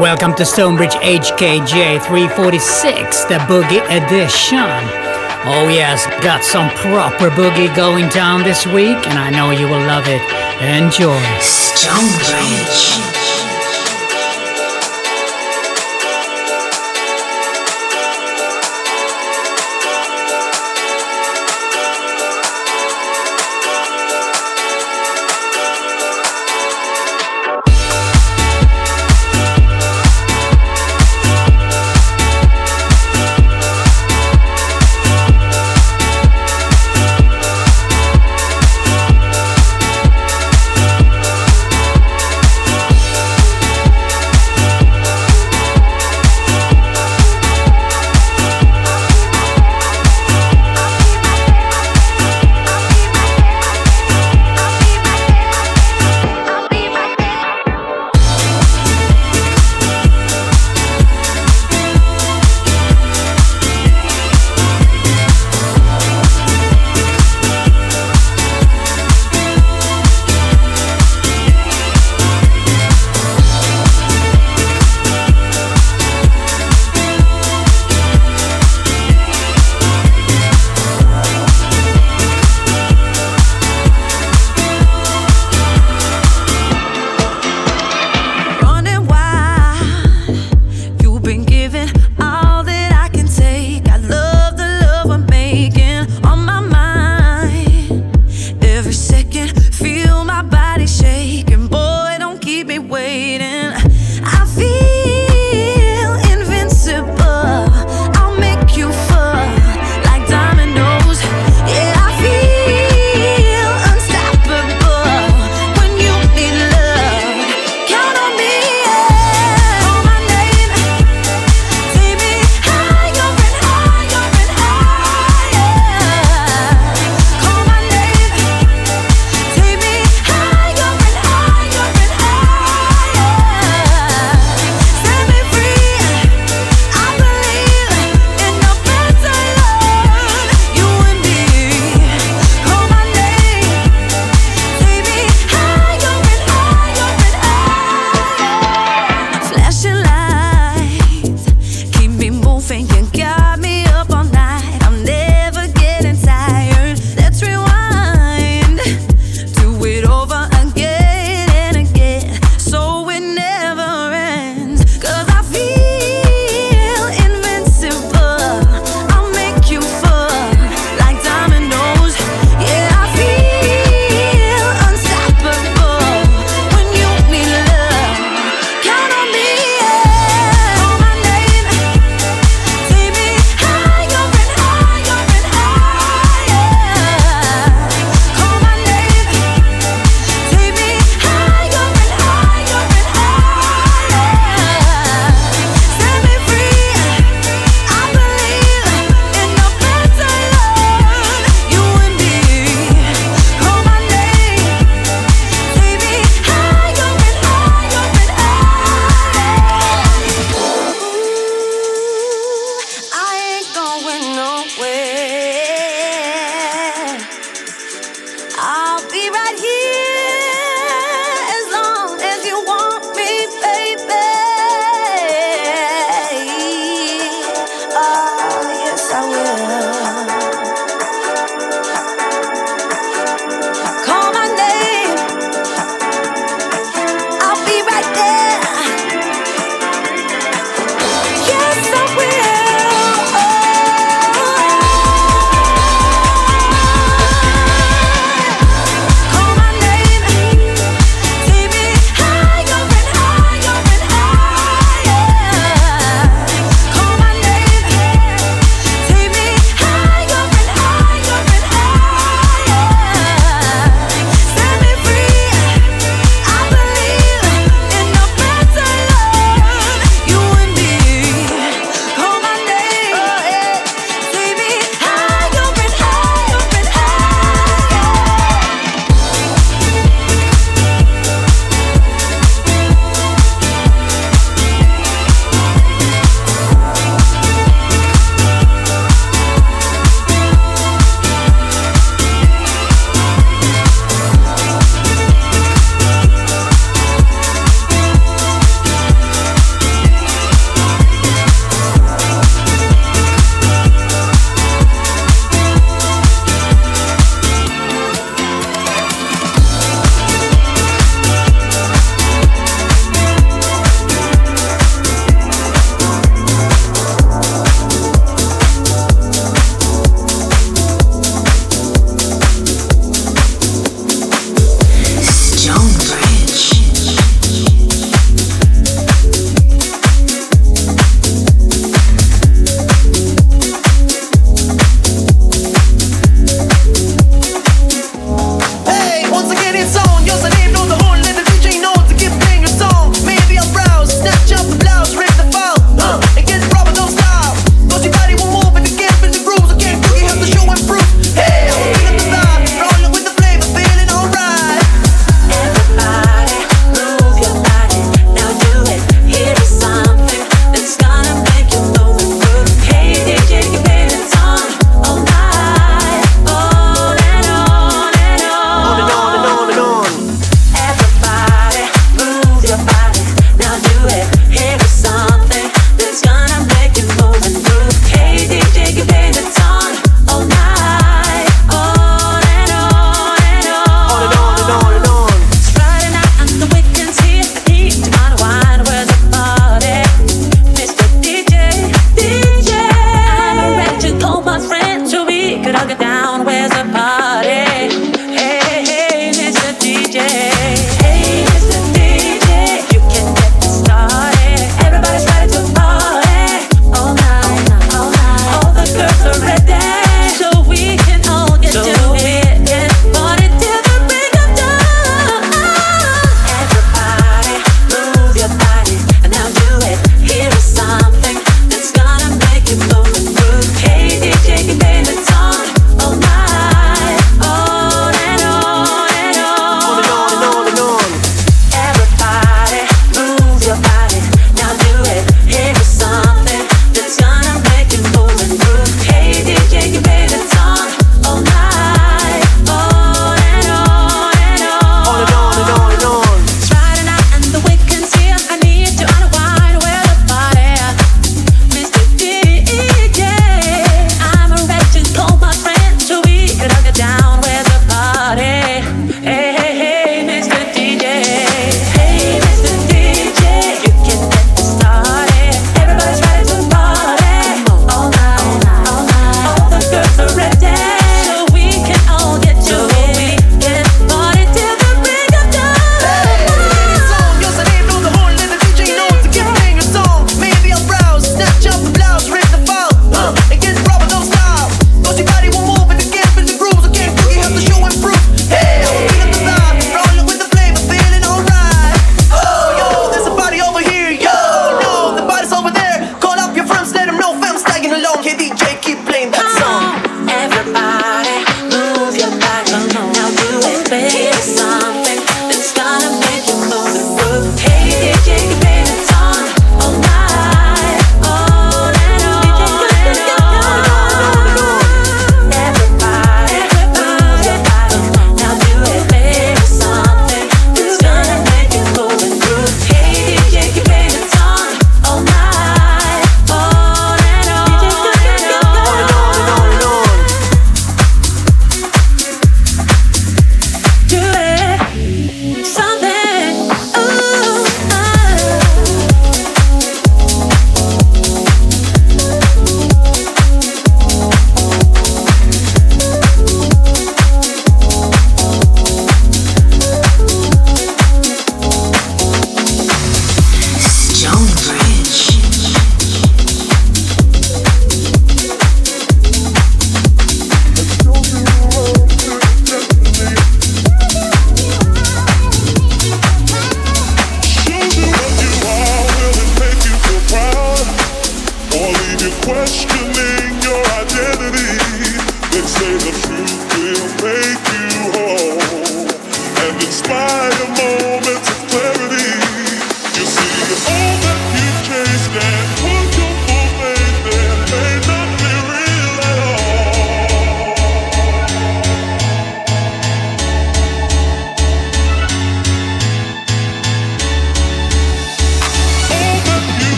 Welcome to Stonebridge HKJ 346, the Boogie Edition. Oh, yes, got some proper boogie going down this week, and I know you will love it. Enjoy. Stonebridge.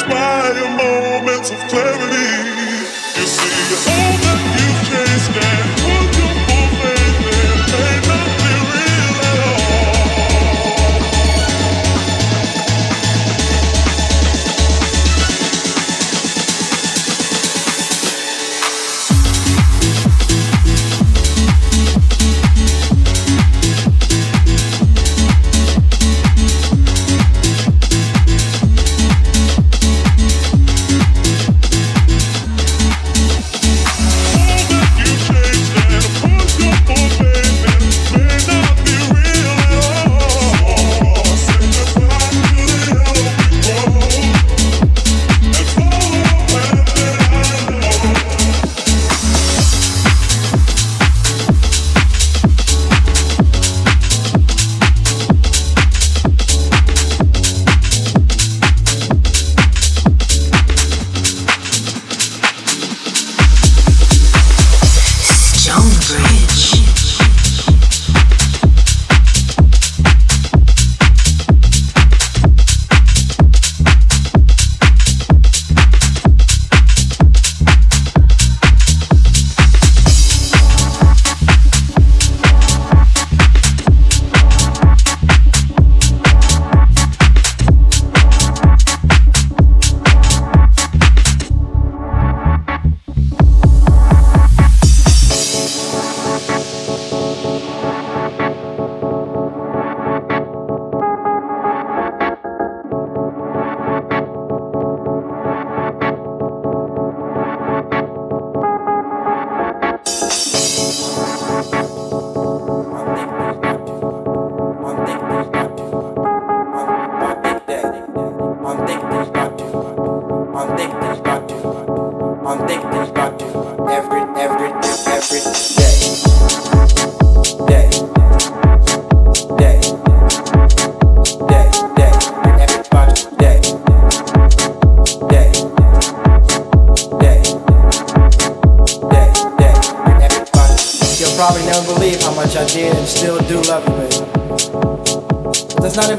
inspire moments of clarity. You see, all that you chased and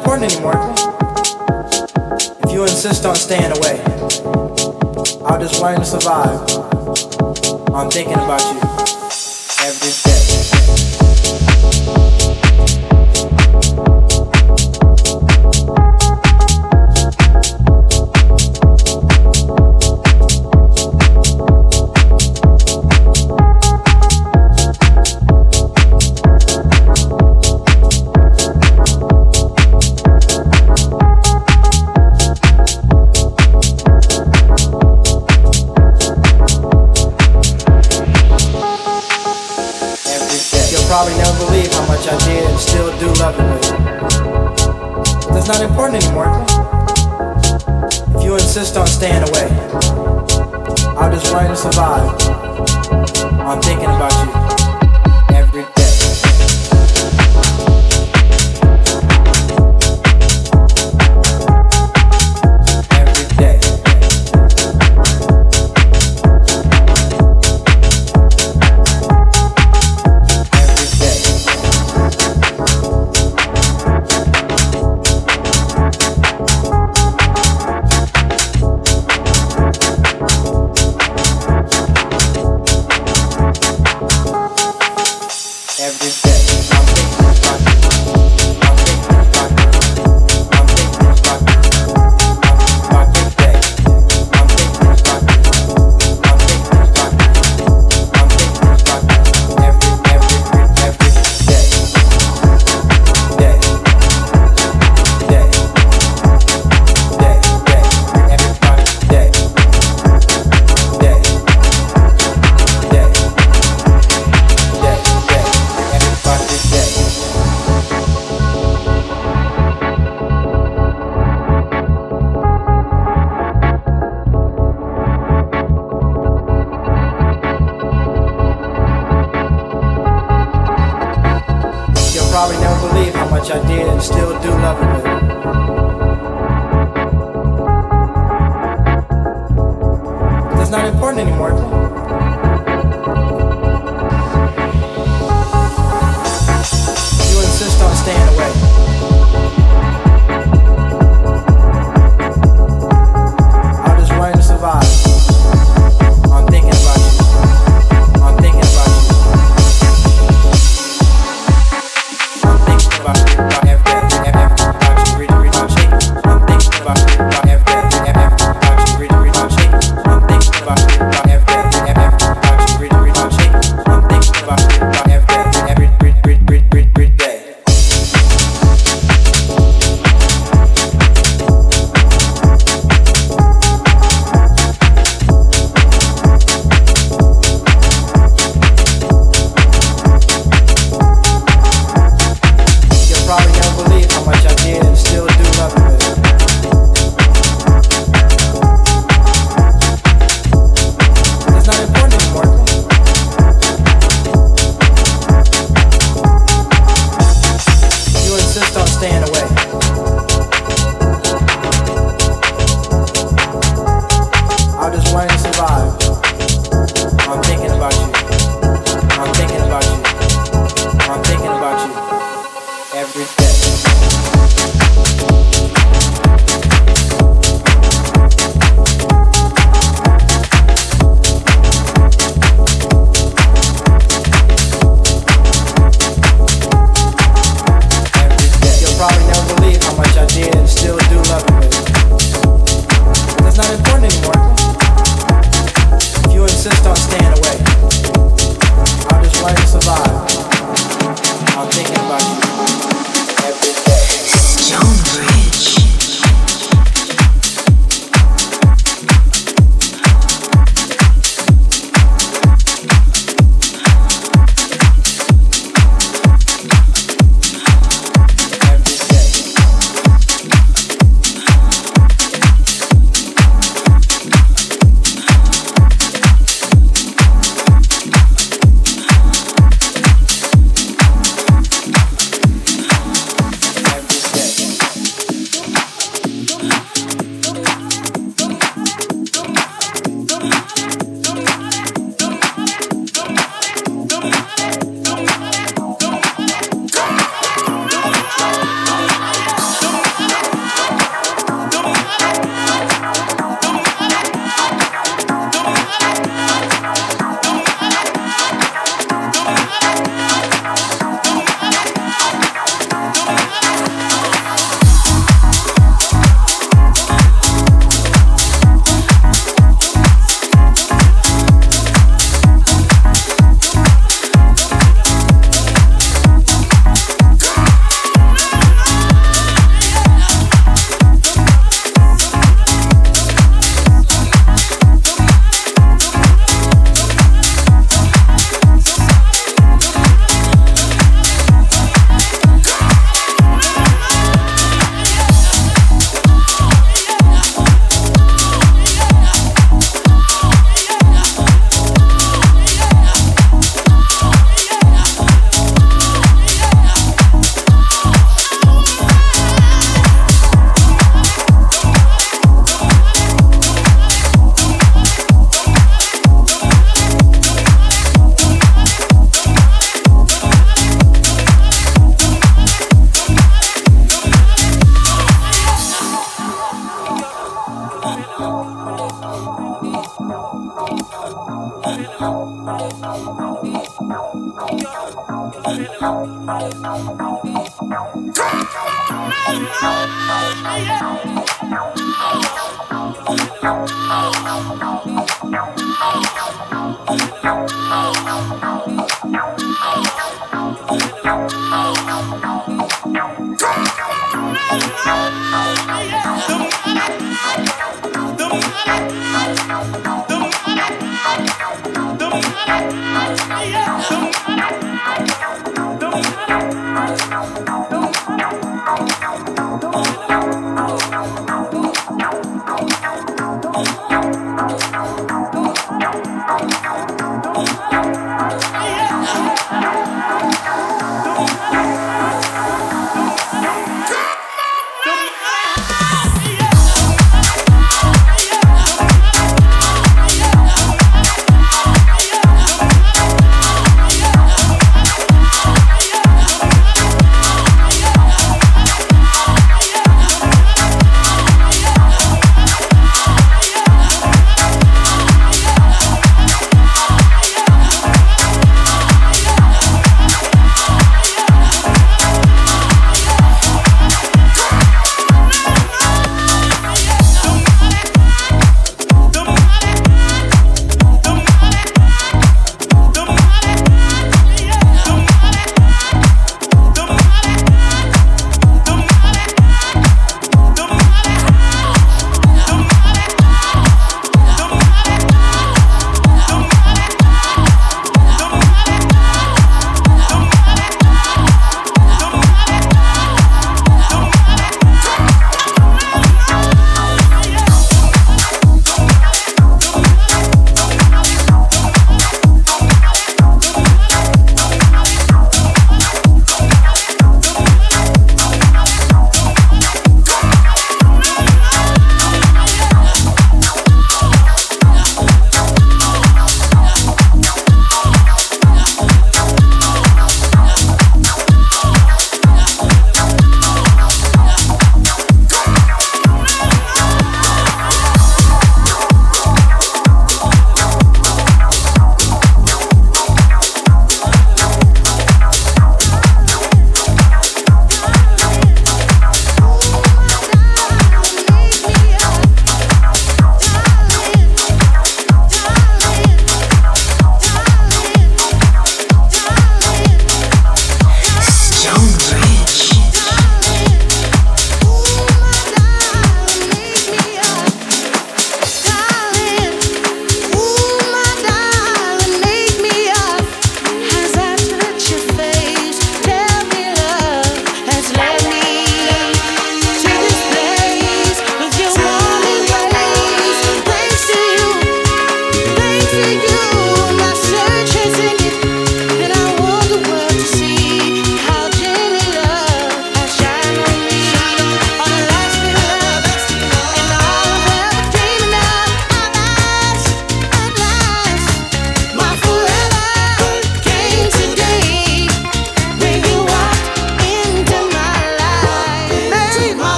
important anymore. If you insist on staying away, much I did and still do love you with. But that's not important anymore. If you insist on staying away, I'll just write and survive on thinking about you.